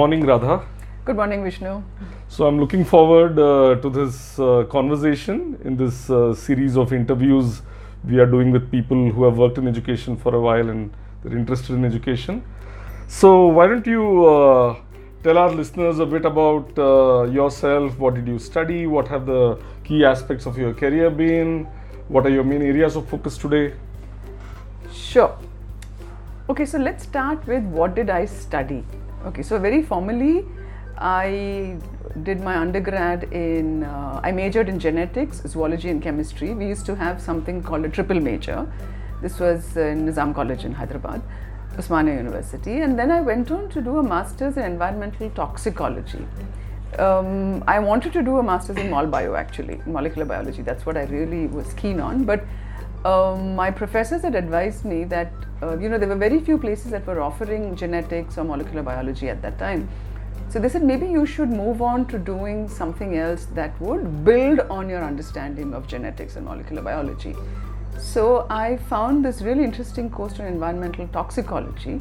Good morning, Radha. Good morning, Vishnu. So, I'm looking forward uh, to this uh, conversation in this uh, series of interviews we are doing with people who have worked in education for a while and they're interested in education. So, why don't you uh, tell our listeners a bit about uh, yourself? What did you study? What have the key aspects of your career been? What are your main areas of focus today? Sure. Okay, so let's start with what did I study? Okay, so very formally, I did my undergrad in, uh, I majored in genetics, zoology, and chemistry. We used to have something called a triple major. This was in Nizam College in Hyderabad, Osmania University. And then I went on to do a master's in environmental toxicology. Um, I wanted to do a master's in mol bio actually, molecular biology. That's what I really was keen on. But um, my professors had advised me that uh, you know there were very few places that were offering genetics or molecular biology at that time. So they said maybe you should move on to doing something else that would build on your understanding of genetics and molecular biology. So I found this really interesting course on environmental toxicology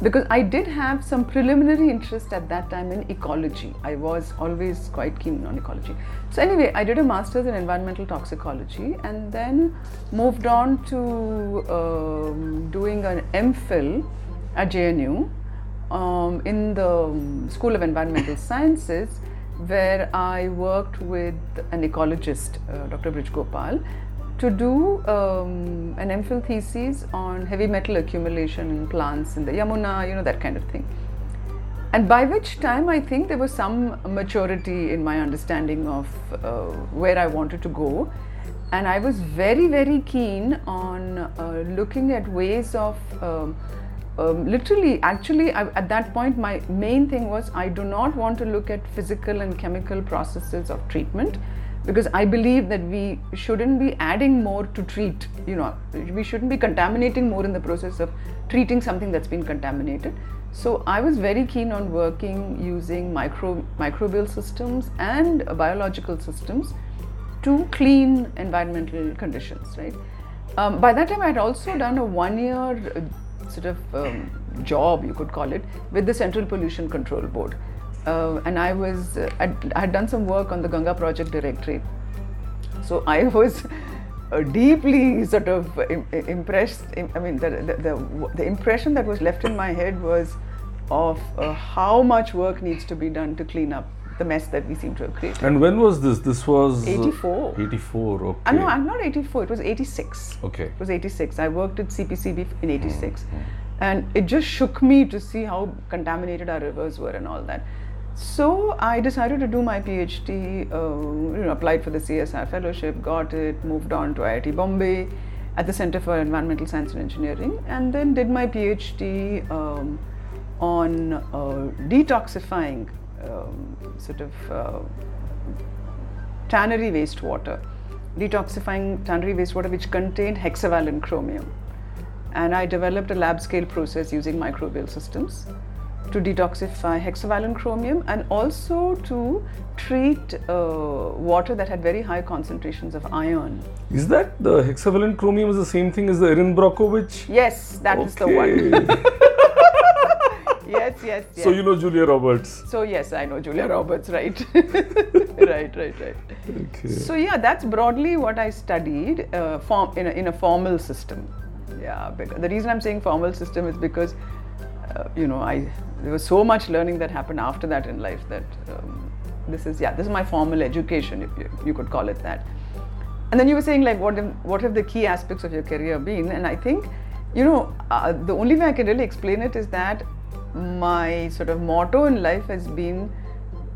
because I did have some preliminary interest at that time in ecology. I was always quite keen on ecology. So, anyway, I did a master's in environmental toxicology and then moved on to um, doing an MPhil at JNU um, in the School of Environmental Sciences, where I worked with an ecologist, uh, Dr. Brij Gopal, to do um, an MPhil thesis on heavy metal accumulation in plants in the Yamuna, you know, that kind of thing. And by which time I think there was some maturity in my understanding of uh, where I wanted to go. And I was very, very keen on uh, looking at ways of um, um, literally, actually, I, at that point, my main thing was I do not want to look at physical and chemical processes of treatment because I believe that we shouldn't be adding more to treat, you know, we shouldn't be contaminating more in the process of treating something that's been contaminated. So I was very keen on working using micro, microbial systems and biological systems to clean environmental conditions, right? Um, by that time, I had also done a one year uh, sort of um, job, you could call it, with the Central Pollution Control Board uh, and I was uh, I had done some work on the Ganga Project Directorate. So I was uh, deeply sort of Im- impressed. I mean, the, the, the, the, impression that was left in my head was of uh, how much work needs to be done to clean up the mess that we seem to have created. And when was this? This was 84. 84, okay. Uh, no, I'm not 84, it was 86. Okay. It was 86. I worked at CPCB in 86. Mm-hmm. And it just shook me to see how contaminated our rivers were and all that. So I decided to do my PhD, uh, you know, applied for the CSIR fellowship, got it, moved on to IIT Bombay at the Center for Environmental Science and Engineering, and then did my PhD um, on uh, detoxifying um, sort of uh, tannery wastewater, detoxifying tannery wastewater which contained hexavalent chromium. And I developed a lab scale process using microbial systems to detoxify hexavalent chromium and also to treat uh, water that had very high concentrations of iron. Is that the hexavalent chromium is the same thing as the Erin Brockovich? Yes, that okay. is the one. yes, yes, yes. So you know Julia Roberts. So yes, I know Julia Roberts, right? right, right, right. Okay. So yeah, that's broadly what I studied uh, form in a, in a formal system. Yeah, the reason I'm saying formal system is because uh, you know I there was so much learning that happened after that in life that um, this is yeah this is my formal education if you, you could call it that. And then you were saying like what have, what have the key aspects of your career been? And i think you know uh, the only way i can really explain it is that my sort of motto in life has been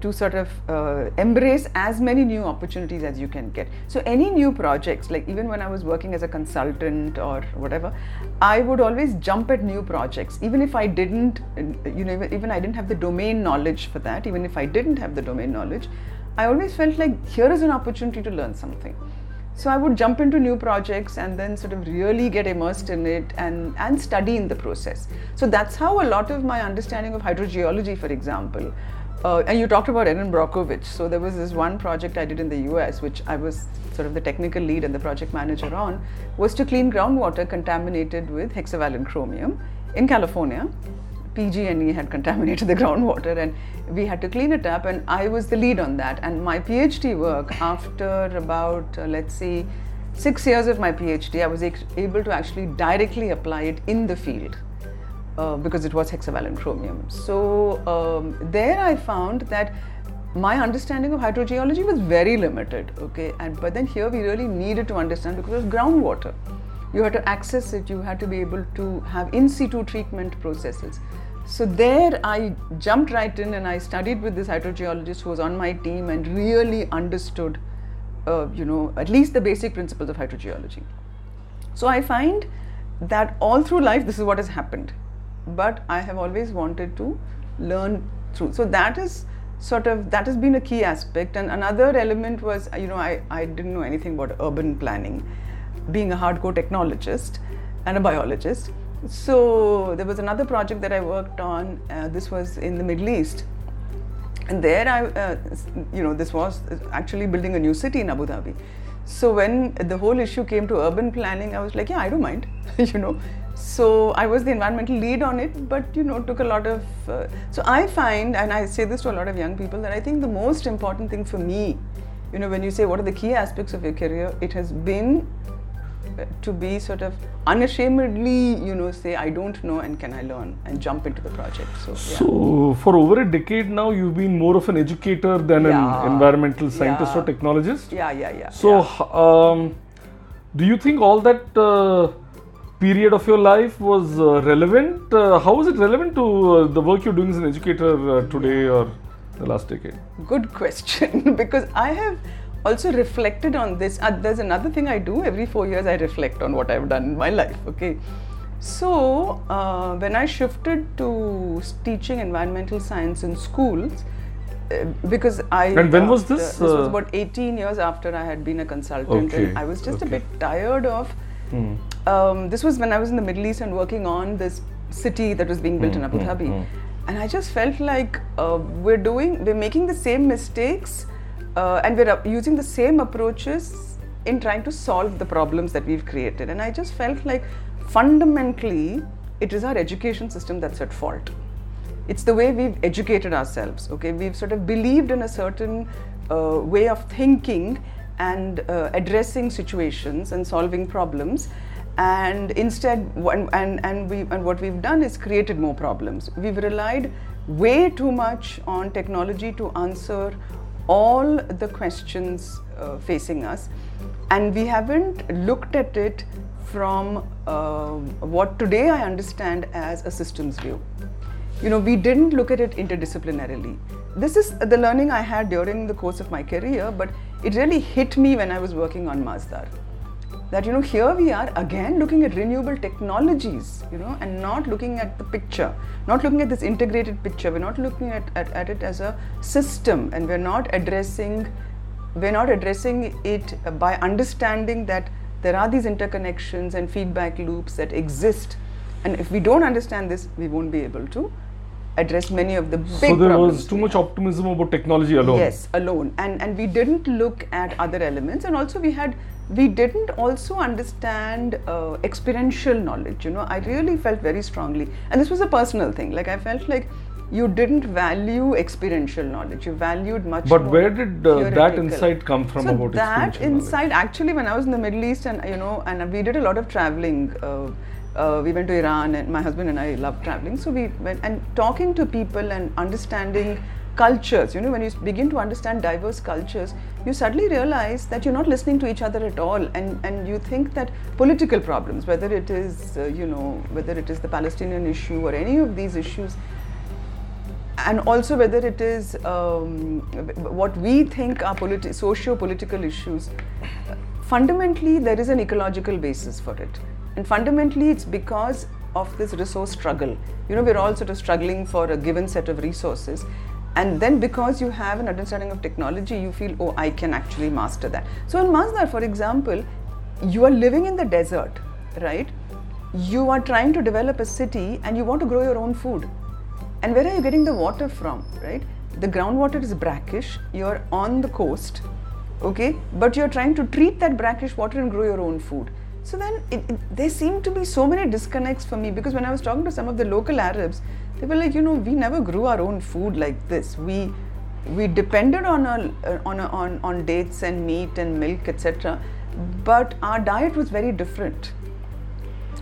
to sort of uh, embrace as many new opportunities as you can get. So any new projects, like even when I was working as a consultant or whatever, I would always jump at new projects, even if I didn't, you know, even I didn't have the domain knowledge for that. Even if I didn't have the domain knowledge, I always felt like here is an opportunity to learn something. So I would jump into new projects and then sort of really get immersed in it and, and study in the process. So that's how a lot of my understanding of hydrogeology, for example, uh, and you talked about Erin Brockovich. So there was this one project I did in the US, which I was sort of the technical lead and the project manager on, was to clean groundwater contaminated with hexavalent chromium in California. PG&E had contaminated the groundwater and we had to clean it up and I was the lead on that. And my PhD work after about uh, let's see six years of my PhD I was able to actually directly apply it in the field uh, because it was hexavalent chromium. So um, there I found that my understanding of hydrogeology was very limited okay and but then here we really needed to understand because of groundwater you had to access it you had to be able to have in situ treatment processes so there I jumped right in and I studied with this hydrogeologist who was on my team and really understood, uh, you know, at least the basic principles of hydrogeology. So I find that all through life this is what has happened, but I have always wanted to learn through. So that is sort of that has been a key aspect. And another element was, you know, I, I didn't know anything about urban planning, being a hardcore technologist and a biologist so there was another project that I worked on. Uh, this was in the Middle East, and there I, uh, you know, this was actually building a new city in Abu Dhabi. So when the whole issue came to urban planning, I was like, yeah, I don't mind, you know. So I was the environmental lead on it, but you know, took a lot of. Uh, so I find, and I say this to a lot of young people, that I think the most important thing for me, you know, when you say what are the key aspects of your career, it has been to be sort of unashamedly, you know, say, I don't know and can I learn and jump into the project. So, yeah. so for over a decade now, you've been more of an educator than yeah. an environmental scientist yeah. or technologist? Yeah, yeah, yeah. So, um, do you think all that uh, period of your life was uh, relevant? Uh, how is it relevant to uh, the work you're doing as an educator uh, today or the last decade? Good question because I have also reflected on this. Uh, there's another thing I do every four years. I reflect on what I've done in my life. Okay, so uh, when I shifted to teaching environmental science in schools, because I and when was this? this was about 18 years after I had been a consultant, okay. and I was just okay. a bit tired of. Hmm. Um, this was when I was in the Middle East and working on this city that was being built in hmm, Abu hmm, Dhabi, and I just felt like uh, we're doing, we're making the same mistakes uh, and we're using the same approaches in trying to solve the problems that we've created. And I just felt like fundamentally it is our education system that's at fault. It's the way we've educated ourselves. Okay, we've sort of believed in a certain uh, way of thinking and uh, addressing situations and solving problems and instead and, and, and we and what we've done is created more problems we've relied way too much on technology to answer all the questions uh, facing us and we haven't looked at it from uh, what today I understand as a systems view. You know, we didn't look at it interdisciplinarily. This is the learning I had during the course of my career, but it really hit me when I was working on Masdar that you know here we are again looking at renewable technologies you know and not looking at the picture not looking at this integrated picture. We're not looking at, at, at it as a system and we're not addressing we're not addressing it by understanding that there are these interconnections and feedback loops that exist. And if we don't understand this we won't be able to address many of the big so there problems was too much optimism about technology alone? Yes alone. And and we didn't look at other elements. And also we had we didn't also understand uh, experiential knowledge you know i really felt very strongly and this was a personal thing like i felt like you didn't value experiential knowledge you valued much but where did uh, that insight come from so about that insight knowledge? actually when i was in the middle east and you know and we did a lot of traveling uh, uh, we went to Iran, and my husband and I love traveling. So we went and talking to people and understanding cultures. You know, when you begin to understand diverse cultures, you suddenly realize that you're not listening to each other at all, and and you think that political problems, whether it is uh, you know whether it is the Palestinian issue or any of these issues, and also whether it is um, what we think are politi- socio-political issues, fundamentally there is an ecological basis for it. And fundamentally, it's because of this resource struggle. You know, we're all sort of struggling for a given set of resources. And then because you have an understanding of technology, you feel, oh, I can actually master that. So in Masdar, for example, you are living in the desert, right? You are trying to develop a city and you want to grow your own food. And where are you getting the water from, right? The groundwater is brackish, you're on the coast, okay? But you're trying to treat that brackish water and grow your own food. So then it, it, there seem to be so many disconnects for me because when I was talking to some of the local Arabs, they were like, you know, we never grew our own food like this. We we depended on a, on, a, on on dates and meat and milk, etc. But our diet was very different.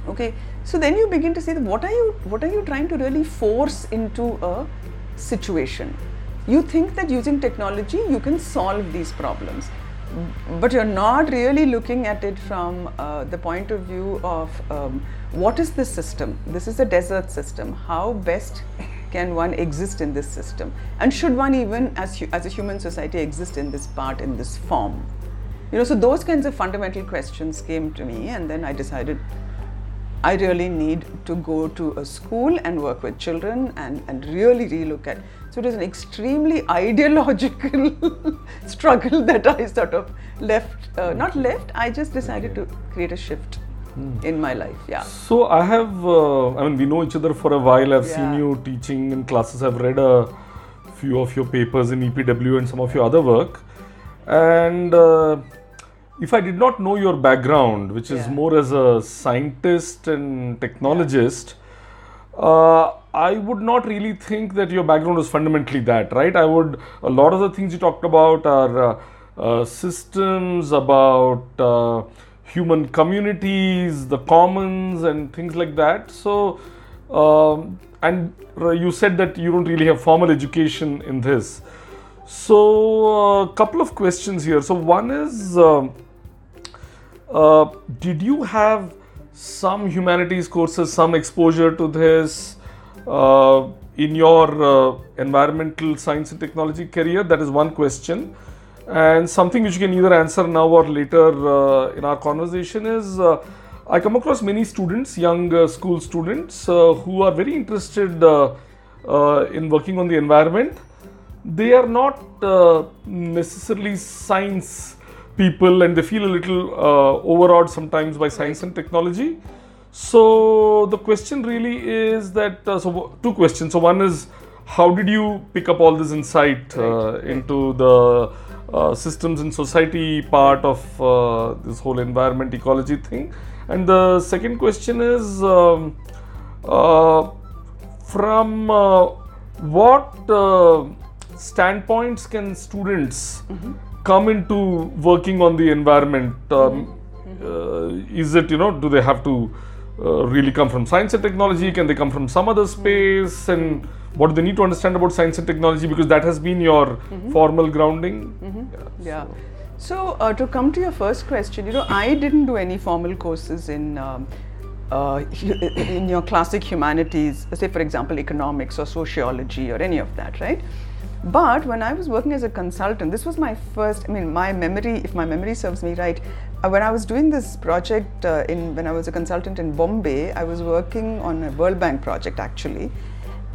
Okay, so then you begin to say, that what are you what are you trying to really force into a situation? You think that using technology you can solve these problems but you're not really looking at it from uh, the point of view of um, what is this system? This is a desert system. How best can one exist in this system? And should one even, as, as a human society, exist in this part, in this form? You know, so those kinds of fundamental questions came to me, and then I decided I really need to go to a school and work with children and, and really relook at so it was an extremely ideological struggle that I sort of left, uh, not left, I just decided to create a shift hmm. in my life. Yeah. So I have, uh, I mean, we know each other for a while. I've yeah. seen you teaching in classes. I've read a few of your papers in EPW and some of your other work. And uh, if I did not know your background, which is yeah. more as a scientist and technologist, yeah. Uh, I would not really think that your background was fundamentally that, right? I would, a lot of the things you talked about are uh, uh, systems, about uh, human communities, the commons, and things like that. So, um, and you said that you don't really have formal education in this. So, a couple of questions here. So, one is, um, uh, did you have some humanities courses, some exposure to this? uh, in your uh, environmental science and technology career? That is one question. And something which you can either answer now or later uh, in our conversation is uh, I come across many students, young uh, school students, uh, who are very interested in working on the environment. They are not necessarily science people and they feel a little overawed sometimes by science and technology so the question really is that uh, so two questions. So one is how did you pick up all this insight uh, into the uh, systems and society part of uh, this whole environment ecology thing? And the second question is um, uh, from uh, what standpoints can students mm-hmm. Come into working on the environment? Um, mm-hmm. is it you know do they have to uh, really come from science and technology? Can they come from some other space? And what do they need to understand about science and technology? Because that has been your mm-hmm. formal grounding. Mm-hmm. Yeah. yeah. So, so uh, to come to your first question, you know, I didn't do any formal courses in. Um, uh, in your classic humanities, say for example economics or sociology or any of that, right? But when I was working as a consultant, this was my first, I mean, my memory, if my memory serves me right, uh, when I was doing this project uh, in when I was a consultant in Bombay, I was working on a World Bank project actually,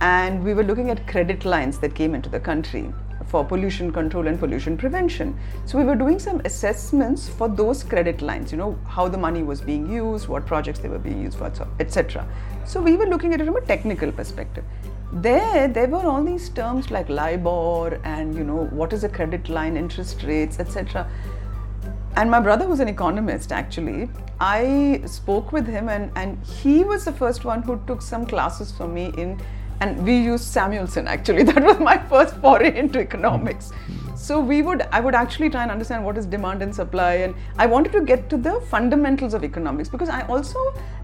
and we were looking at credit lines that came into the country for pollution control and pollution prevention. So we were doing some assessments for those credit lines, you know, how the money was being used, what projects they were being used for, etc. So we were looking at it from a technical perspective. There, there were all these terms like LIBOR and you know what is a credit line, interest rates, etc and my brother was an economist actually. I spoke with him and, and he was the first one who took some classes for me in and we used Samuelson actually. That was my first foray into economics. So we would I would actually try and understand what is demand and supply and I wanted to get to the fundamentals of economics because I also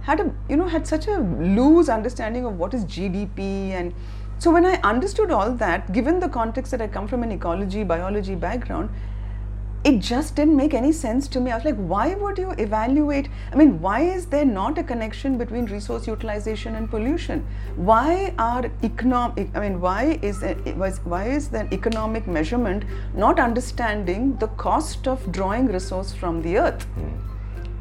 had a you know had such a loose understanding of what is GDP and so when I understood all that, given the context that I come from an ecology, biology background, it just didn't make any sense to me. I was like, why would you evaluate? I mean, why is there not a connection between resource utilization and pollution? Why are economic? I mean, why is was why is the economic measurement not understanding the cost of drawing resource from the earth? Hmm.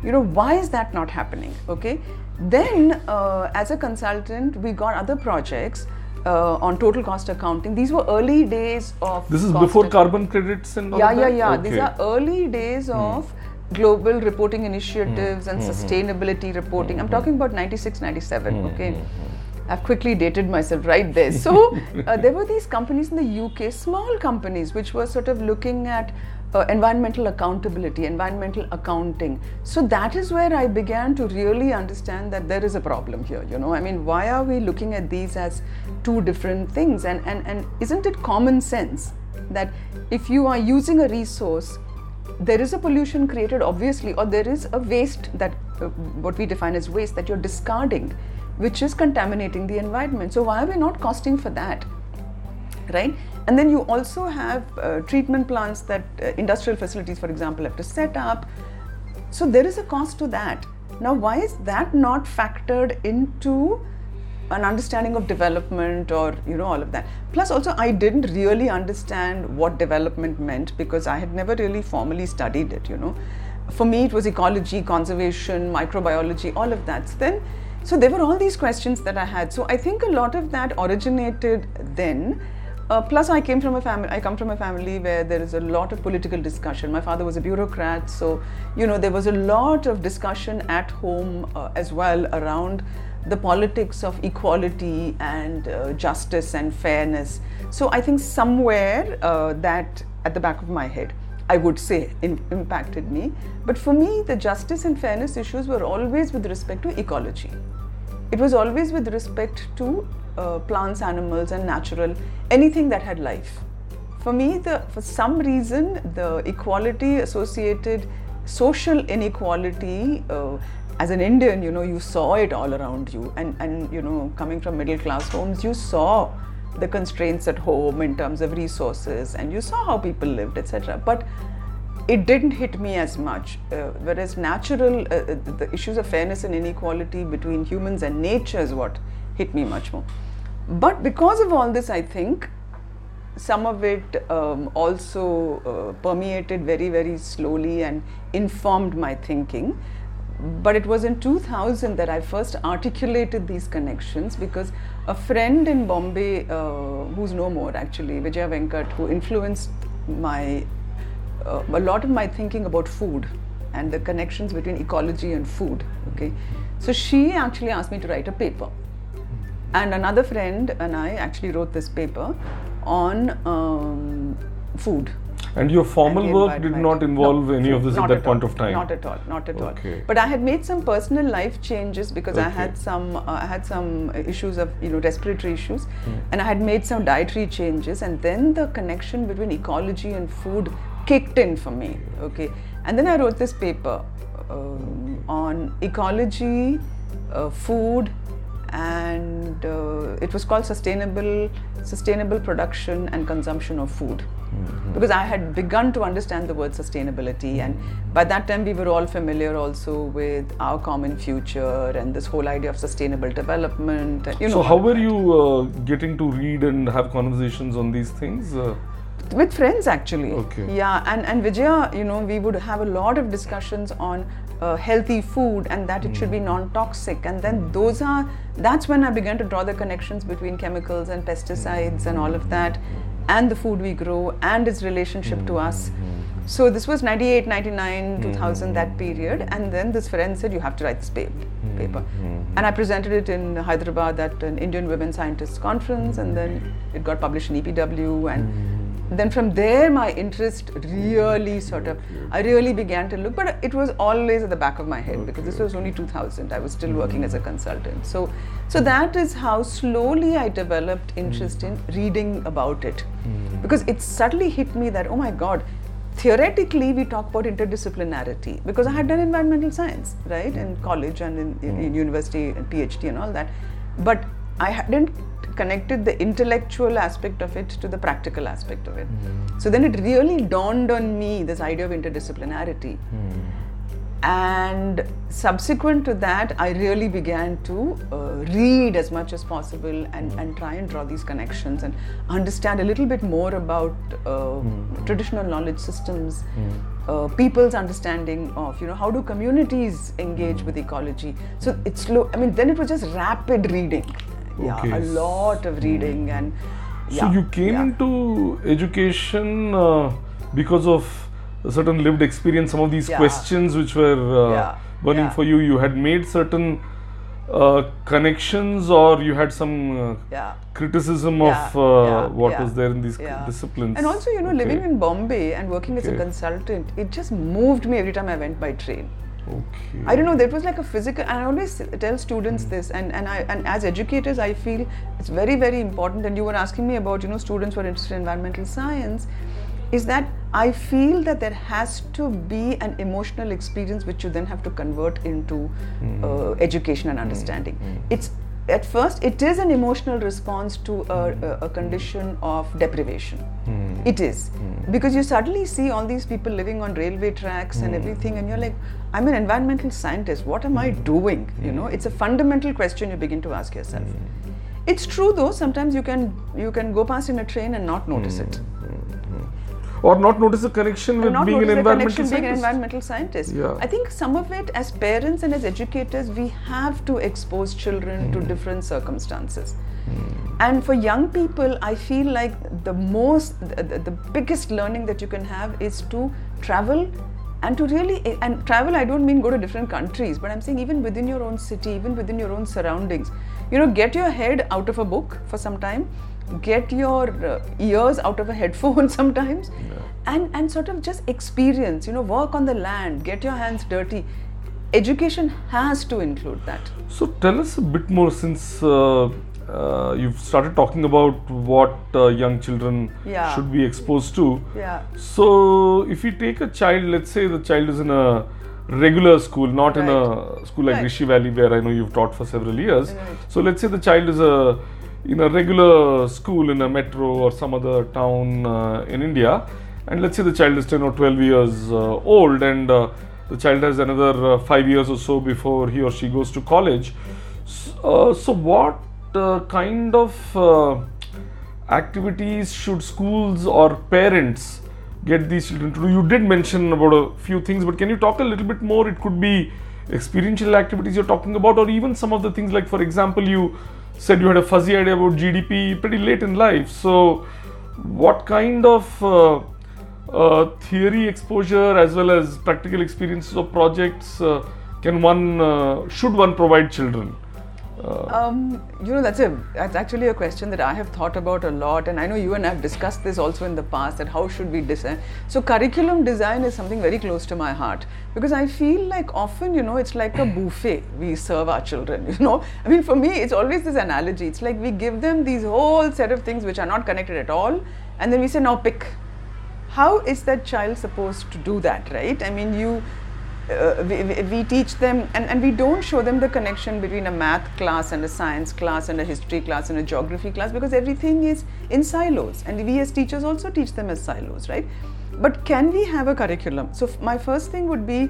You know, why is that not happening? Okay. Then, uh, as a consultant, we got other projects uh, on total cost accounting. These were early days of. This is before carbon credits and. all yeah, yeah, yeah. Okay. These are early days hmm. of global reporting initiatives mm. and mm-hmm. sustainability reporting. I'm talking about 96, 97. Mm-hmm. Okay. I've quickly dated myself right there. So uh, there were these companies in the UK, small companies, which were sort of looking at uh, environmental accountability, environmental accounting. So that is where I began to really understand that there is a problem here. You know, I mean, why are we looking at these as two different things? And and and isn't it common sense that if you are using a resource, there is a pollution created, obviously, or there is a waste that uh, what we define as waste that you're discarding, which is contaminating the environment. So why are we not costing for that? Right? And then you also have uh, treatment plants that uh, industrial facilities, for example, have to set up. So there is a cost to that. Now, why is that not factored into an understanding of development or you know all of that? Plus, also I didn't really understand what development meant because I had never really formally studied it. You know, for me it was ecology, conservation, microbiology, all of that. So then, so there were all these questions that I had. So I think a lot of that originated then uh, plus, I came from a family. I come from a family where there is a lot of political discussion. My father was a bureaucrat, so you know there was a lot of discussion at home uh, as well around the politics of equality and uh, justice and fairness. So I think somewhere uh, that at the back of my head, I would say in, impacted me. But for me, the justice and fairness issues were always with respect to ecology. It was always with respect to uh, plants, animals, and natural anything that had life. For me, the for some reason, the equality associated social inequality. Uh, as an Indian, you know, you saw it all around you, and and you know, coming from middle class homes, you saw the constraints at home in terms of resources, and you saw how people lived, etc. But it didn't hit me as much. Uh, whereas natural, uh, uh, the issues of fairness and inequality between humans and nature is what hit me much more. But because of all this, I think some of it um, also uh, permeated very, very slowly and informed my thinking. But it was in 2000 that I first articulated these connections because a friend in Bombay, uh, who's no more actually, Vijaya Venkat, who influenced my uh, a lot of my thinking about food and the connections between ecology and food. Okay, so she actually asked me to write a paper and another friend and I actually wrote this paper on um, food. And your formal and work did not involve no, any of this at that point all, of time. Not at all. Not at Okay. all. But I had made some personal life changes because I had some uh, I had some issues of you know respiratory issues, and I had made some dietary changes, and then the connection between ecology and food kicked in for me. Okay, and then I wrote this paper um, on ecology, uh, food, and uh, it was called sustainable sustainable production and consumption of food because i had begun to understand the word sustainability and by that time we were all familiar also with our common future and this whole idea of sustainable development and, you know so, how were you uh, getting to read and have conversations on these things? Uh, with friends actually Okay. yeah and and vijaya you know we would have a lot of discussions on uh, healthy food and that it should be hmm. non-toxic. And then those are that's when i began to draw the connections between chemicals and pesticides and all of that and the food we grow and its relationship to us. Hmm. So this was 98 99 hmm. 2000 that period. And then this friend said you have to write this pa- paper. And i presented it in hyderabad at an indian women scientists conference. And then it got published in epw and then from there my interest really sort of i really began to look but it was always at the back of my head because this was only 2000 i was still mm-hmm. working as a consultant. So so that is how slowly i developed interest in mm-hmm. reading about it. Mm-hmm. Because it suddenly hit me that oh my god theoretically we talk about interdisciplinarity because i had done environmental science right in college and in, in, in university and phd and all that. But i hadn't connected the intellectual aspect of it to the practical aspect of it. So then it really dawned on me this idea of interdisciplinarity. And subsequent to that i really began to uh, read as much as possible and, and try and draw these connections and understand a little bit more about uh, traditional knowledge systems uh, people's understanding of you know how do communities engage with ecology. So it's slow i mean then it was just rapid reading yeah Okay. a lot of reading and So you came yeah. into education uh, because of a certain lived experience. Some of these Yeah. questions which were uh, Yeah, burning yeah. for you, you had made certain uh, connections or you had some uh, Yeah. criticism Yeah, of uh, yeah, what yeah, was there in these yeah. disciplines? And also, you know, living in Bombay and working as a consultant, it just moved me every time I went by train. Okay. I don't know. That was like a physical. And I always tell students Hmm. this, and and I and as educators, I feel it's very very important. And you were asking me about you know students who are interested in environmental science, is that I feel that there has to be an emotional experience which you then have to convert into Hmm. uh, education and understanding. It's at first it is an emotional response to a, a, condition of deprivation. Hmm. It is hmm. because you suddenly see all these people living on railway tracks and hmm. everything, and you're like, I'm an environmental scientist. What am I doing? You know, it's a fundamental question you begin to ask yourself. It's true though. Sometimes you can you can go past in a train and not notice it. Or not notice the connection with being an environmental being an scientist. environmental scientist. Yeah. I think some of it, as parents and as educators, we have to expose children to hmm. different circumstances. Hmm. And for young people, I feel like the most, the, the biggest learning that you can have is to travel and to really, and travel, I don't mean go to different countries, but I'm saying even within your own city, even within your own surroundings, you know, get your head out of a book for some time, get your uh, ears out of a headphone sometimes, and, and sort of just experience, you know, work on the land, get your hands dirty. Education has to include that. So tell us a bit more since uh, uh, you've started talking about what uh, young children Yeah. should be exposed to. Yeah. So if you take a child, let's say the child is in a regular school, not in a school like Right. Rishi Valley where I know you've taught for several years. Right. So let's say the child is a in a regular school in a metro or some other town uh, in India, and let's say the child is 10 or 12 years uh, old, and uh, the child has another uh, five years or so before he or she goes to college. S- uh, so what uh, kind of activities should schools or parents get these children to do? You did mention about a few things, but can you talk a little bit more? It could be experiential activities you're talking about, or even some of the things like, for example, you said you had a fuzzy idea about GDP pretty late in life. So, what kind of uh, uh, theory exposure as well as practical experiences or projects uh, can one uh, should one provide children? Um, you know, that's a that's actually a question that I have thought about a lot, and I know you and I have discussed this also in the past. That how should we design? So curriculum design is something very close to my heart because I feel like often, you know, it's like a buffet we serve our children. You know, I mean, for me, it's always this analogy. It's like we give them these whole set of things which are not connected at all, and then we say, now pick. How is that child supposed to do that, right? I mean, you uh, we, we- teach them and, and we don't show them the connection between a math class and a science class and a history class and a geography class because everything is in silos. And we as teachers also teach them as silos right? But can we have a curriculum? So f- my first thing would be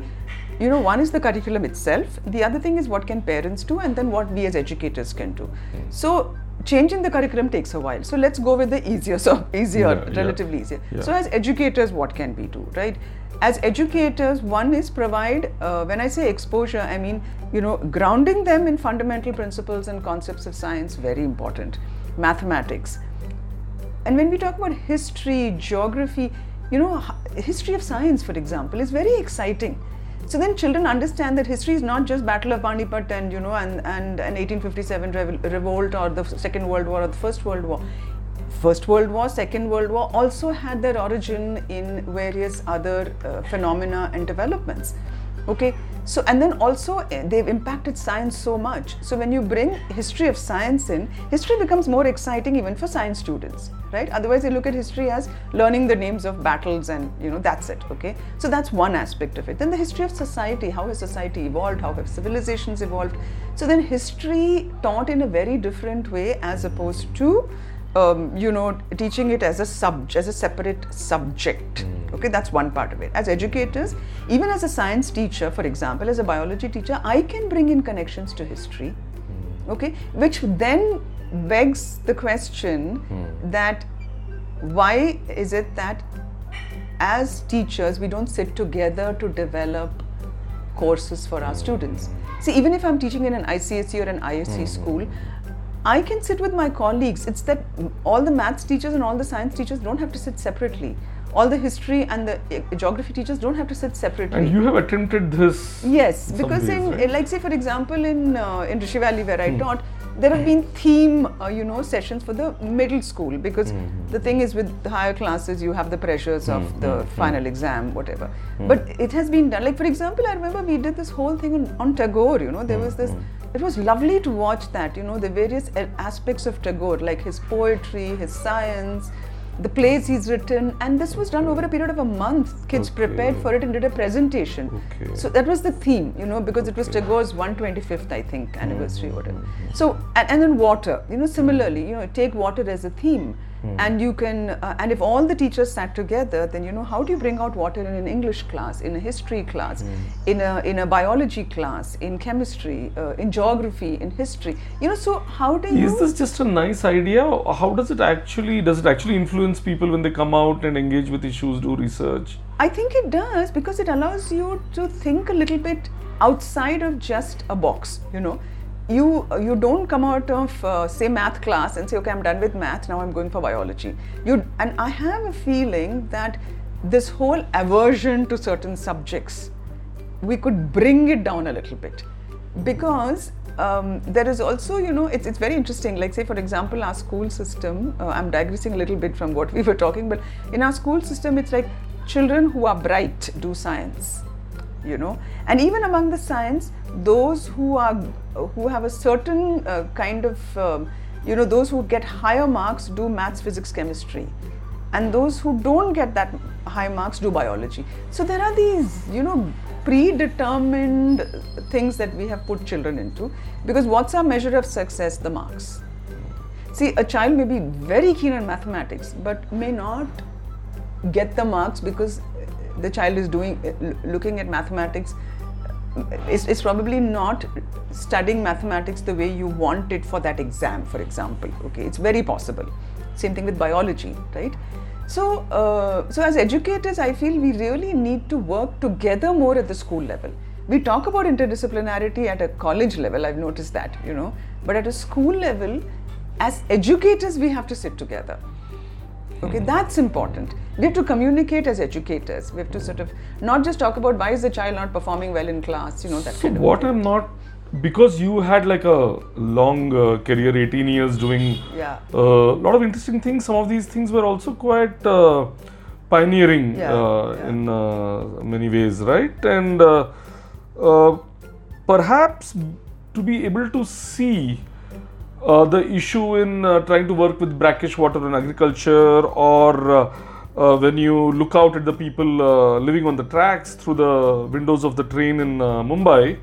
you know one is the curriculum itself. The other thing is what can parents do and then what we as educators can do. So changing the curriculum takes a while. So let's go with the easier so easier Yeah, yeah. relatively easier. Yeah. so as educators what can we do right as educators one is provide uh, when i say exposure i mean you know grounding them in fundamental principles and concepts of science very important. Mathematics. And when we talk about history geography you know history of science for example is very exciting. So then children understand that history is not just battle of panipat and you know and and an 1857 revolt or the second world war or the first world war First World War, Second World War also had their origin in various other uh, phenomena and developments. Okay, so and then also eh, they've impacted science so much. So when you bring history of science in, history becomes more exciting even for science students, right? Otherwise, they look at history as learning the names of battles and you know that's it. Okay, so that's one aspect of it. Then the history of society, how has society evolved? How have civilizations evolved? So then history taught in a very different way as opposed to um, you know, teaching it as a sub, as a separate subject. Hmm. Okay, that's one part of it. As educators, even as a science teacher, for example, as a biology teacher, I can bring in connections to history. Hmm. Okay, which then begs the question hmm. that why is it that as teachers we don't sit together to develop courses for our students. See, even if I'm teaching in an ICSE or an ISC school, I can sit with my colleagues. It's that all the maths teachers and all the science teachers don't have to sit separately. all the history and the uh, geography teachers don't have to sit separately. And you have attempted this. Yes, because ways, in right? like say for example in uh, in Rishi Valley where I Hmm. taught, there have been theme uh, you know sessions for the middle school because Hmm, the thing is with the higher classes you have the pressures of Hmm, the final exam whatever. But it has been done. Like for example, I remember we did this whole thing on, on Tagore. You know there Hmm, was this. It was lovely to watch that. You know the various aspects of Tagore, like his poetry, his science. The plays he's written, and this was done over a period of a month. Kids prepared for it and did a presentation. Okay. So that was the theme, you know, because it was Tagore's 125th, I think, anniversary, whatever. Mm-hmm. So, and, and then water, you know, similarly, you know, take water as a theme. And you can, uh, and if all the teachers sat together, then you know, how do you bring out water in an English class, in a history class, in a in a biology class, in chemistry, uh, in geography, in history? You know, so how do you? Is this just a nice idea? Or How does it actually does it actually influence people when they come out and engage with issues, do research? I think it does because it allows you to think a little bit outside of just a box. You know, you you don't come out of uh, say math class and say, okay, I'm done with math. Now I'm going for biology. You and I have a feeling that this whole aversion to certain subjects, we could bring it down a little bit because um, there is also, you know, it's, it's very interesting. Like, say, for example, our school system, uh, I'm digressing a little bit from what we were talking, but in our school system, it's like children who are bright do science, you know, and even among the science, those who are who have a certain uh, kind of, um, you know, those who get higher marks do maths, physics, chemistry. And those who don't get that high marks do biology. So there are these you know predetermined things that we have put children into. Because what's our measure of success? The marks. See a child may be very keen on mathematics but may not get the marks because the child is doing looking at mathematics is probably not studying mathematics the way you want it for that exam for example okay? It's very possible. Same thing with biology right? So uh, so as educators i feel we really need to work together more at the school level. We talk about interdisciplinarity at a college level i've noticed that you know? But at a school level as educators we have to sit together okay that's important we have to communicate as educators we have to sort of not just talk about why is the child not performing well in class you know that So kind of what thing. I'm not because you had like a long uh, career, 18 years doing Yeah. a lot of interesting things. Some of these things were also quite uh, pioneering Yeah, uh, yeah. in uh, many ways, right? And uh, uh, perhaps to be able to see uh, the issue in uh, trying to work with brackish water in agriculture or uh, uh, when you look out at the people uh, living on the tracks through the windows of the train in uh, Mumbai,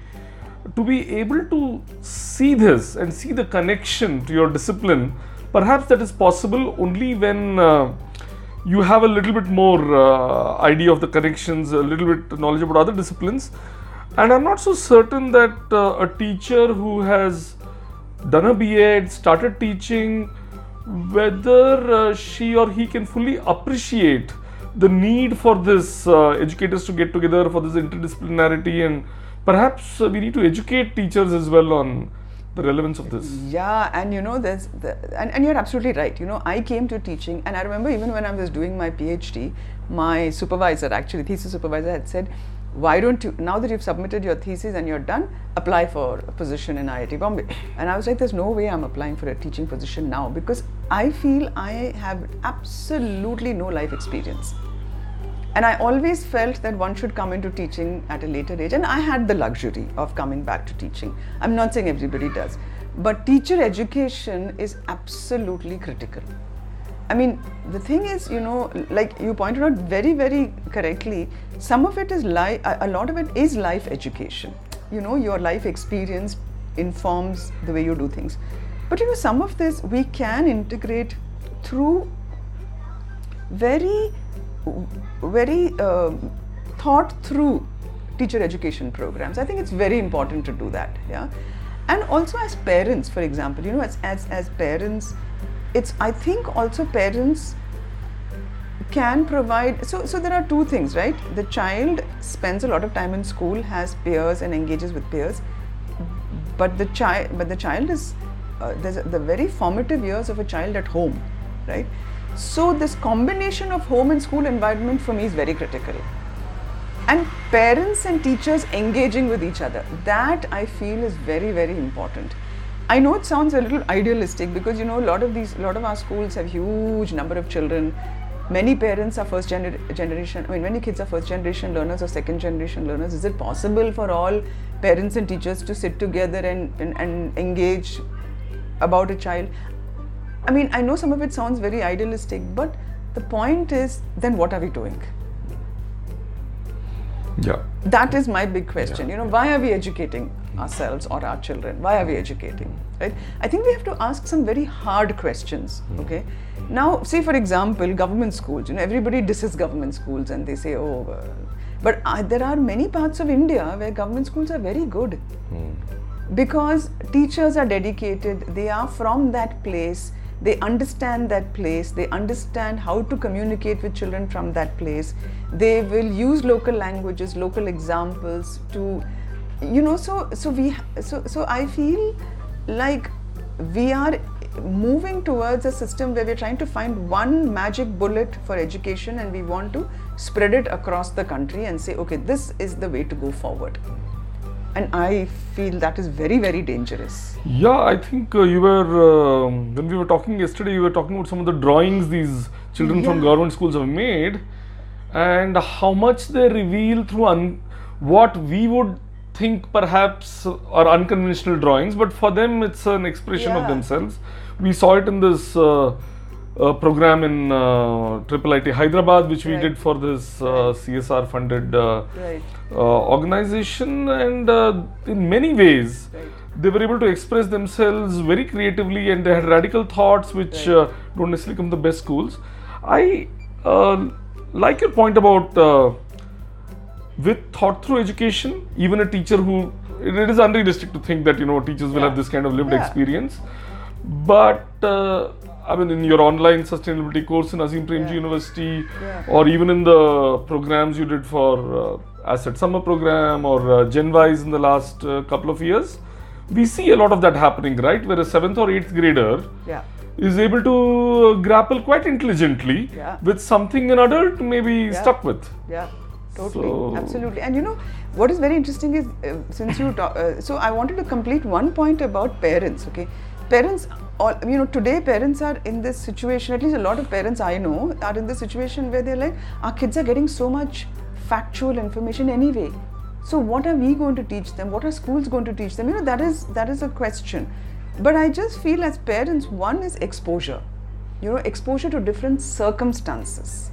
to be able to see this and see the connection to your discipline, perhaps that is possible only when you have a little bit more idea of the connections, a little bit knowledge about other disciplines. And I'm not so certain that a teacher who has done a B.Ed, started teaching, whether uh, she or he can fully appreciate the need for this uh, educators to get together for this interdisciplinarity and perhaps uh, we need to educate teachers as well on the relevance of this. Yeah, and you know, there's the, and, and you're absolutely right. You know, I came to teaching, and I remember even when I was doing my PhD, my supervisor, actually, thesis supervisor, had said, Why don't you, now that you've submitted your thesis and you're done, apply for a position in IIT Bombay? And I was like, There's no way I'm applying for a teaching position now because I feel I have absolutely no life experience. And I always felt that one should come into teaching at a later age, and I had the luxury of coming back to teaching. I'm not saying everybody does, but teacher education is absolutely critical. I mean, the thing is, you know, like you pointed out very, very correctly, some of it is life, a lot of it is life education. You know, your life experience informs the way you do things. But you know, some of this we can integrate through very very uh, thought through teacher education programs i think it's very important to do that yeah and also as parents for example you know as as, as parents it's i think also parents can provide so so there are two things right the child spends a lot of time in school has peers and engages with peers but the child but the child is uh, there's the very formative years of a child at home right So this combination of home and school environment for me is very critical. And parents and teachers engaging with each other, that I feel is very, very important. I know it sounds a little idealistic because you know a lot of these, a lot of our schools have huge number of children. Many parents are first gener- generation. I mean, many kids are first generation learners or second generation learners. Is it possible for all parents and teachers to sit together and, and, and engage about a child? I mean, I know some of it sounds very idealistic, but the point is, then what are we doing? Yeah. That is my big question. You know, why are we educating ourselves or our children? Why are we educating? Right? I think we have to ask some very hard questions. Okay. Now, say for example, government schools. You know, everybody disses government schools and they say, oh, uh, but uh, there are many parts of India where government schools are very good because teachers are dedicated. They are from that place. They understand that place. They understand how to communicate with children from that place. They will use local languages, local examples to, you know. So so we so so I feel like we are moving towards a system where we're trying to find one magic bullet for education and we want to spread it across the country and say okay this is the way to go forward and i feel that is very very dangerous Yeah, I think uh, you were um, when we were talking yesterday. You were talking about some of the drawings these children from Yeah. government schools have made, and how much they reveal through un- what we would think perhaps are unconventional drawings, but for them it's an expression of themselves. We saw it in this. Uh, uh, program in uh, Triple IT Hyderabad, which we did for this uh, CSR funded uh, right uh, organization, and uh, in many ways, Right. they were able to express themselves very creatively and they had radical thoughts which Right. uh, don't necessarily come from the best schools. I uh, like your point about uh, with thought through education, even a teacher who it is unrealistic to think that you know teachers will Yeah. have this kind of lived Yeah. experience, but uh, I mean in your online sustainability course in Azim Premji Yeah. University, or even in the programs you did for uh, Asset Summer program or uh, GenWise in the last uh, couple of years, we see a lot of that happening, right? Where a seventh or eighth grader is able to uh, grapple quite intelligently with something an adult may be stuck with. Totally, So- absolutely. And you know, what is very interesting is uh, since you talk, uh, so I wanted to complete one point about parents. Okay, parents, all you know, today parents are in this situation. At least a lot of parents I know are in this situation where they're like, our kids are getting so much factual information anyway. So what are we going to teach them? What are schools going to teach them? You know, that is that is a question. But I just feel as parents, one is exposure. You know, exposure to different circumstances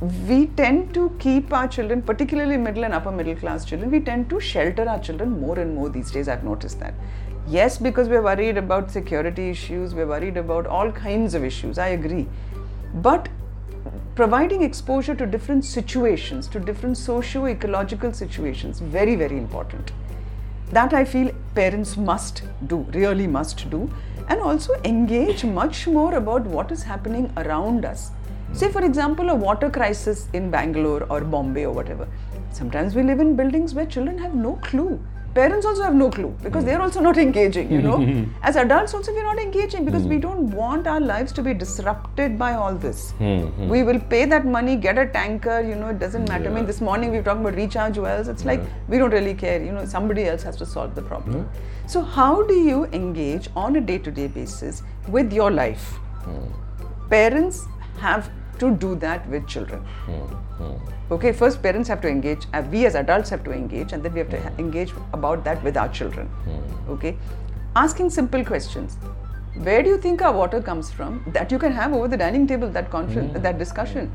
we tend to keep our children, particularly middle and upper middle class children, we tend to shelter our children more and more these days. I've noticed that. Yes, because we're worried about security issues, we're worried about all kinds of issues. I agree. But providing exposure to different situations, to different socio ecological situations, very, very important. That I feel parents must do, really must do, and also engage much more about what is happening around us. Say, for example, a water crisis in Bangalore or Bombay or whatever. Sometimes we live in buildings where children have no clue. Parents also have no clue because they're also not engaging, you know. As adults, also, we're not engaging because we hmm. don't want our lives to be disrupted by all this. Hmm, hmm. We will pay that money, get a tanker, you know, it doesn't matter. I mean, this morning we were talking about recharge wells. It's like we don't really care, you know, somebody else has to solve the problem. So, how do you engage on a day to day basis with your life? Parents have to do that with children. Hmm, hmm. Okay, first parents have to engage, uh, we as adults have to engage, and then we have to ha- engage about that with our children. Okay, asking simple questions. Where do you think our water comes from? That you can have over the dining table, that conference, that discussion.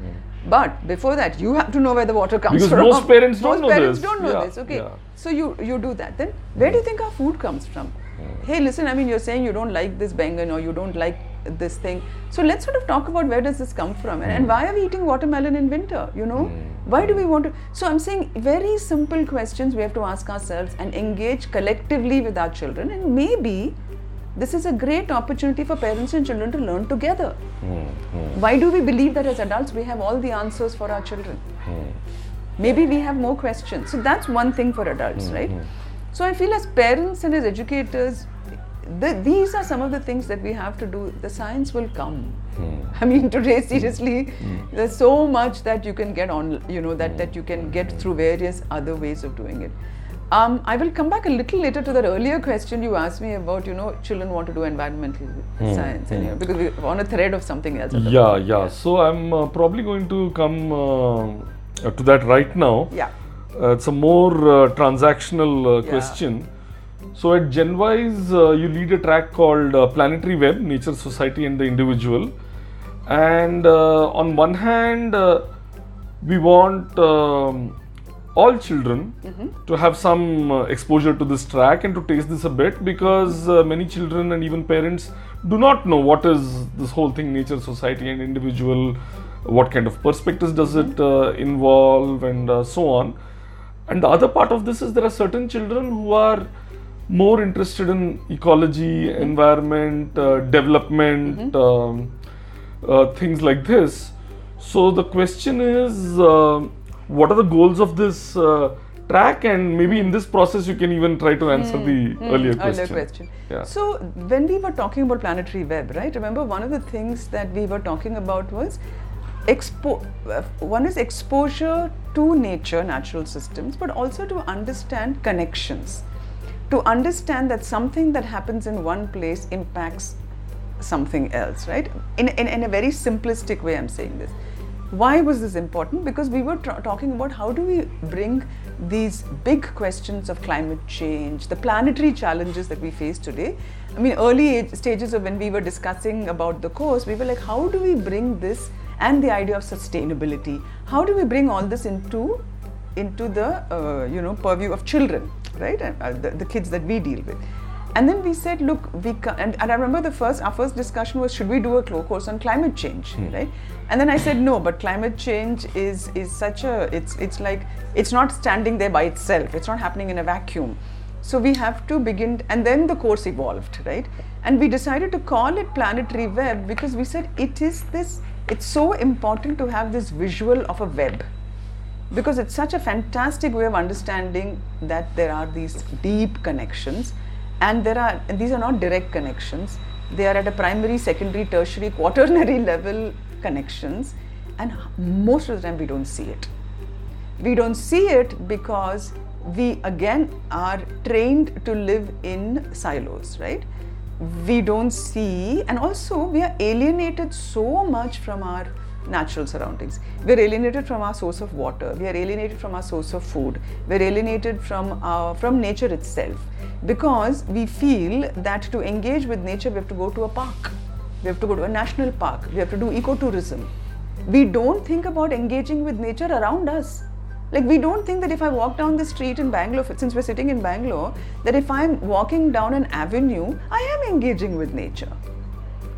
But before that, you have to know where the water comes Because from. most parents don't Most know parents this. don't know Yeah, this. Okay, yeah. so you you do that. Then where do you think our food comes from? Hey, listen. I mean, you're saying you don't like this baingan or you don't like this thing. So let's sort of talk about where does this come from and, and why are we eating watermelon in winter? You know, hmm. why do we want to? So I'm saying very simple questions we have to ask ourselves and engage collectively with our children, and maybe this is a great opportunity for parents and children to learn together. Hmm. Hmm. Why do we believe that as adults we have all the answers for our children? Maybe we have more questions. So that's one thing for adults, right? So I feel as parents and as educators, the, these are some of the things that we have to do. The science will come. I mean, today, seriously, there's so much that you can get on, you know, that, that you can get through various other ways of doing it. Um, I will come back a little later to that earlier question you asked me about, you know, children want to do environmental science, and, you know, because we're on a thread of something else. Yeah, yeah. So I'm uh, probably going to come uh, to that right now. Yeah. Uh, it's a more uh, transactional uh, Yeah. question. So at GenWise, uh, you lead a track called uh, Planetary Web, Nature, Society, and the Individual. And uh, on one hand, uh, we want um, all children to have some uh, exposure to this track and to taste this a bit because uh, many children and even parents do not know what is this whole thing nature society and individual what kind of perspectives does it uh, involve and uh, so on. And the other part of this is there are certain children who are more interested in ecology environment uh, development um, uh, things like this so the question is uh, what are the goals of this uh, track and maybe in this process you can even try to answer the earlier question. Earlier question. Yeah. So when we were talking about planetary web, right? Remember one of the things that we were talking about was expo. uh, One is exposure to nature, natural systems, but also to understand connections. To understand that something that happens in one place impacts something else, right? In, in, in a very simplistic way, I'm saying this. Why was this important? Because we were tra- talking about how do we bring these big questions of climate change, the planetary challenges that we face today. I mean, early age, stages of when we were discussing about the course, we were like, how do we bring this and the idea of sustainability? How do we bring all this into into the uh, you know purview of children, right? And, uh, the, the kids that we deal with. And then we said, look, we ca- and, and I remember the first our first discussion was should we do a course on climate change, right? And then I said no, but climate change is is such a it's it's like it's not standing there by itself. It's not happening in a vacuum. So we have to begin, and then the course evolved, right? And we decided to call it planetary web because we said it is this. It's so important to have this visual of a web because it's such a fantastic way of understanding that there are these deep connections and there are and these are not direct connections. They are at a primary secondary tertiary quaternary level connections. And most of the time we don't see it. We don't see it because we again are trained to live in silos right? We don't see and also we are alienated so much from our natural surroundings. We're alienated from our source of water. We are alienated from our source of food. We're alienated from our from nature itself. Because we feel that to engage with nature we have to go to a park. We have to go to a national park. We have to do ecotourism. We don't think about engaging with nature around us. Like we don't think that if I walk down the street in Bangalore, since we're sitting in Bangalore, that if I'm walking down an avenue, I am engaging with nature.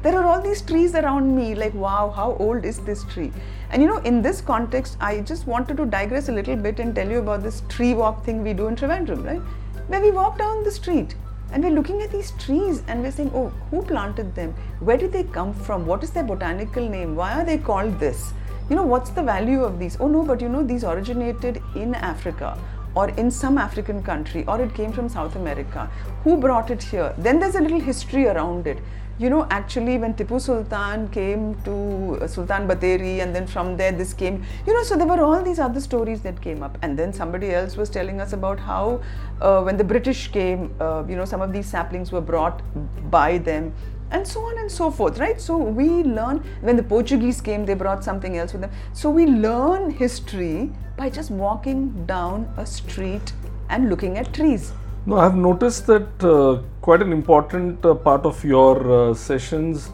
There are all these trees around me, like wow, how old is this tree? And you know, in this context, I just wanted to digress a little bit and tell you about this tree walk thing we do in Trivandrum, right? Where we walk down the street and we're looking at these trees and we're saying, oh, who planted them? Where did they come from? What is their botanical name? Why are they called this? you know what's the value of these oh no but you know these originated in africa or in some african country or it came from south america who brought it here then there's a little history around it you know actually when tipu sultan came to uh, sultan bathery and then from there this came you know so there were all these other stories that came up and then somebody else was telling us about how uh, when the british came uh, you know some of these saplings were brought by them and so on and so forth, right? So we learn when the Portuguese came, they brought something else with them. So we learn history by just walking down a street and looking at trees. No, I've noticed that uh, quite an important uh, part of your uh, sessions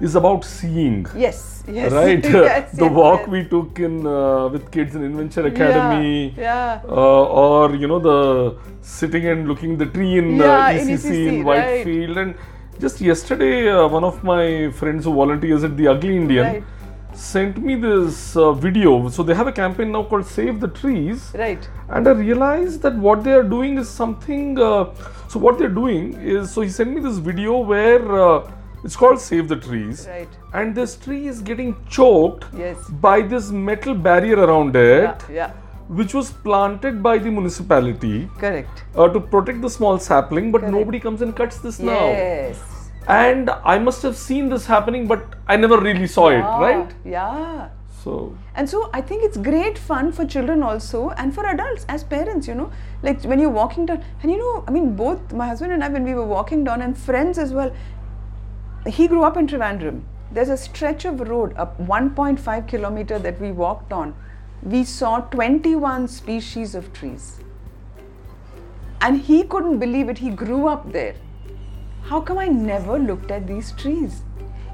is about seeing. Yes, yes, Right, yes, the yes, walk yes. we took in uh, with kids in Inventure Academy, yeah. Uh, or you know the sitting and looking the tree in Yeah, uh, in ECC in, ECC, right. Whitefield, and just yesterday uh, one of my friends who volunteers at the Ugly Indian Right. Sent me this uh, video. So they have a campaign now called Save the Trees, Right. and I realized that what they are doing is something. Uh, so what they're doing is so he sent me this video where uh, it's called Save the Trees, Right. and this tree is getting choked Yes. by this metal barrier around it. Yeah, yeah. which was planted by the municipality Correct. uh, to protect the small sapling, but Correct. nobody comes and cuts this now. Yes. And I must have seen this happening, but I never really saw it, Ah, right? Yeah. So, And so I think it's great fun for children also and for adults as parents, you know. Like when you're walking down, and you know, I mean, both my husband and I, when we were walking down, and friends as well, he grew up in Trivandrum. There's a stretch of road, a 1.5 kilometer that we walked on. We saw 21 species of trees. And he couldn't believe it. He grew up there. How come I never looked at these trees?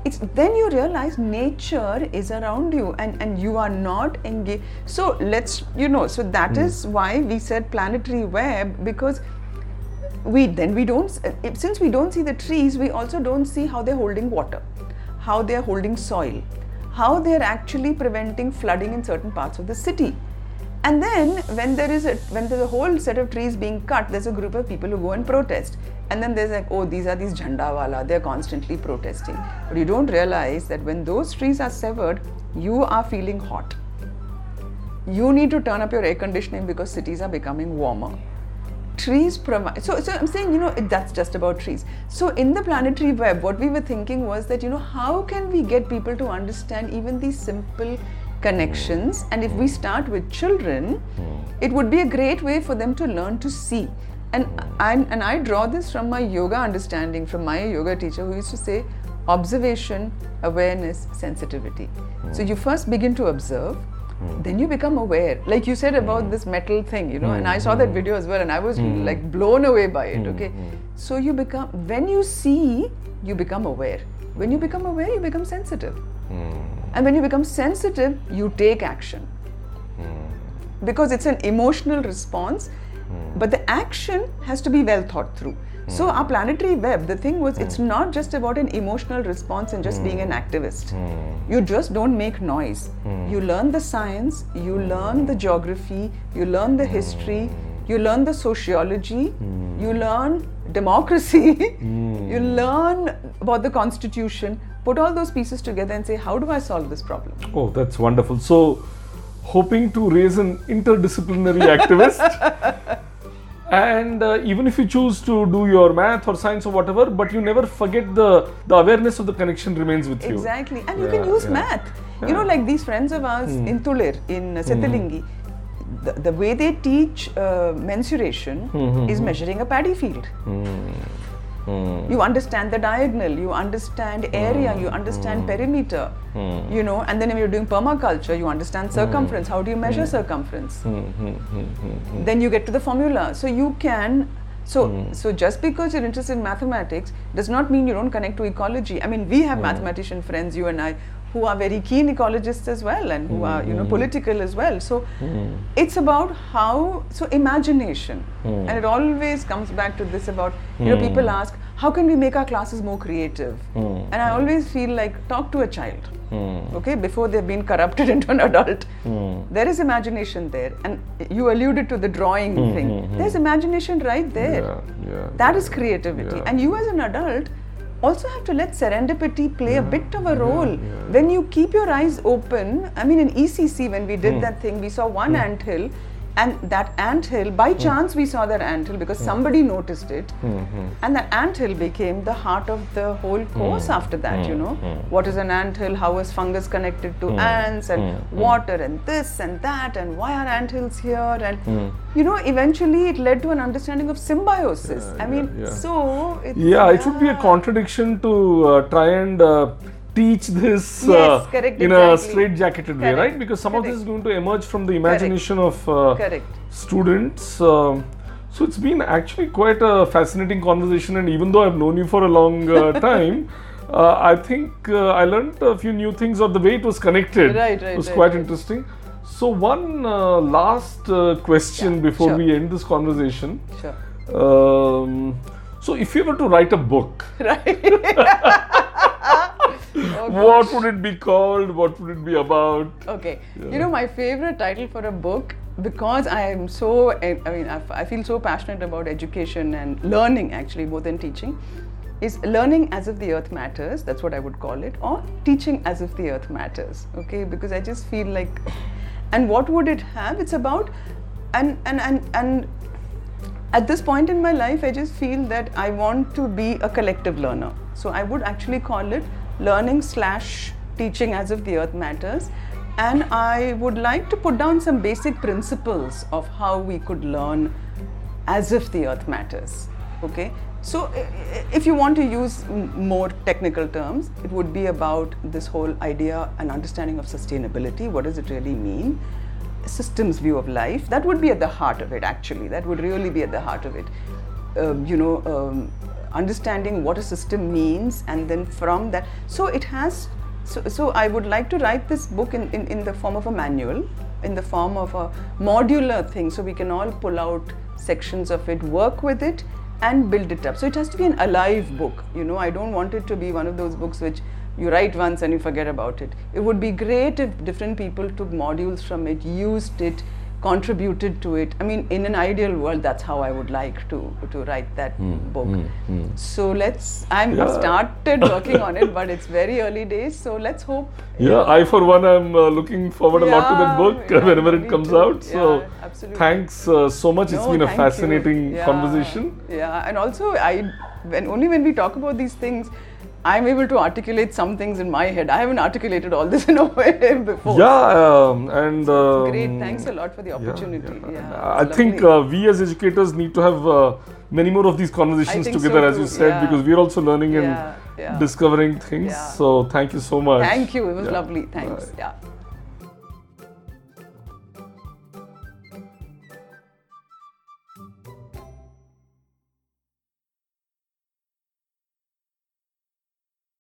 It's then you realize nature is around you and, and you are not engaged. So let's, you know, so that hmm. is why we said planetary web because we then we don't since we don't see the trees we also don't see how they're holding water how they're holding soil how they're actually preventing flooding in certain parts of the city and then when there is a when there's a whole set of trees being cut there's a group of people who go and protest. And then there's like oh these are these jhanda wala. They're constantly protesting. But you don't realize that when those trees are severed you are feeling hot. You need to turn up your air conditioning because cities are becoming warmer. Trees provide so, so i'm saying you know it, that's just about trees. So in the planetary web what we were thinking was that you know how can we get people to understand even these simple connections and if we start with children hmm. it would be a great way for them to learn to see. And hmm. and, and i draw this from my yoga understanding from my yoga teacher who used to say observation awareness sensitivity. Hmm. So you first begin to observe then you become aware. Like you said about this metal thing you know and i saw that video as well and i was like blown away by it okay? So you become when you see you become aware. When you become aware you become sensitive Hmm. and when you become sensitive you take action. Hmm. Because it's an emotional response hmm. but the action has to be well thought through. So our planetary web the thing was it's not just about an emotional response and just being an activist. You just don't make noise. You learn the science you learn the geography you learn the history you learn the sociology you learn democracy you learn about the constitution put all those pieces together and say how do i solve this problem oh, that's wonderful. So, hoping to raise an interdisciplinary activist. And uh, even if you choose to do your math or science or whatever, but you never forget the the awareness of the connection remains with you. Exactly, and you can use yeah. math. You know, like these friends of ours in Tulir, in uh, Sittilingi, the, the way they teach uh, mensuration is measuring a paddy field. Hmm. You understand the diagonal, you understand area, hmm. you understand hmm. perimeter, you know, and then if you're doing permaculture, you understand circumference. How do you measure circumference? then you get to the formula. So you can. So, so just because you're interested in mathematics does not mean you don't connect to ecology. I mean, we have mathematician friends, you and I, who are very keen ecologists as well, and who hmm, are you know hmm. political as well. So, hmm. it's about how so imagination, and it always comes back to this about you know people ask how can we make our classes more creative, and I always feel like talk to a child okay before they've been corrupted into an adult. There is imagination there. And you alluded to the drawing thing. there's imagination right there. Yeah, yeah. that is creativity. Yeah. and you as an adult also have to let serendipity play a hmm. bit of a role. when you keep your eyes open i mean in ecc when we did hmm. that thing we saw one hmm. ant hill and that ant hill by hmm. chance we saw that ant hill because hmm. somebody noticed it. Hmm, and that ant hill became the heart of the whole course after that you know. What is an ant hill? How is fungus connected to ants and water and this and that and why are ant hills here? And you know eventually it led to an understanding of symbiosis. Yeah, i mean yeah, yeah. so it's, Yeah, it would be a uh, contradiction to uh, try and uh, teach this uh, Yes, correct, in a straight-jacketed way, right? Because some of this is going to emerge from the imagination of uh, students. Um, so it's been actually quite a fascinating conversation, and even though I've known you for a long uh, time, uh, I think uh, I learned a few new things, or the way it was connected Right, right, was right, quite right. interesting. So one uh, last uh, question Yeah, before sure. we end this conversation. sure Um, so if you were to write a book, right Oh, what would it be called? What would it be about? Okay. You know, my favorite title for a book, because I am so, I mean, I, I feel so passionate about education and learning actually, more than teaching, is learning as if the earth matters. That's what I would call it, or teaching as if the earth matters. Okay. Because I just feel like, And what would it have? It's about, and and and and at this point in my life, I just feel that I want to be a collective learner. So I would actually call it learning slash teaching as if the earth matters. And I would like to put down some basic principles of how we could learn as if the earth matters. Okay? So, if you want to use more technical terms, it would be about this whole idea and understanding of sustainability. What does it really mean? systems view of life that would be at the heart of it actually that would really be at the heart of it um, you know um, understanding what a system means and then from that so it has so, so i would like to write this book in, in, in the form of a manual in the form of a modular thing so we can all pull out sections of it work with it and build it up so it has to be an alive book you know i don't want it to be one of those books which you write once and you forget about it. It would be great if different people took modules from it, used it, contributed to it. I mean, in an ideal world, that's how I would like to to write that book. So let's. I'm Yeah. started working on it, but it's very early days. So let's hope. Yeah, I for one I'm uh, looking forward a lot to that book yeah, whenever it comes too. out. So Yeah, absolutely. thanks uh, so much. it's No, been a fascinating Yeah, conversation. Yeah, and also I, when only when we talk about these things, I'm able to articulate some things in my head. I haven't articulated all this in a way before. Yeah, um, and um, Great, thanks a lot for the opportunity. yeah. Yeah, I it's think uh, we as educators need to have uh, many more of these conversations together, so as you said, yeah. because we're also learning and Yeah, yeah. discovering things. Yeah. So thank you so much. Thank you. It was Yeah. lovely. Thanks. Bye. Yeah.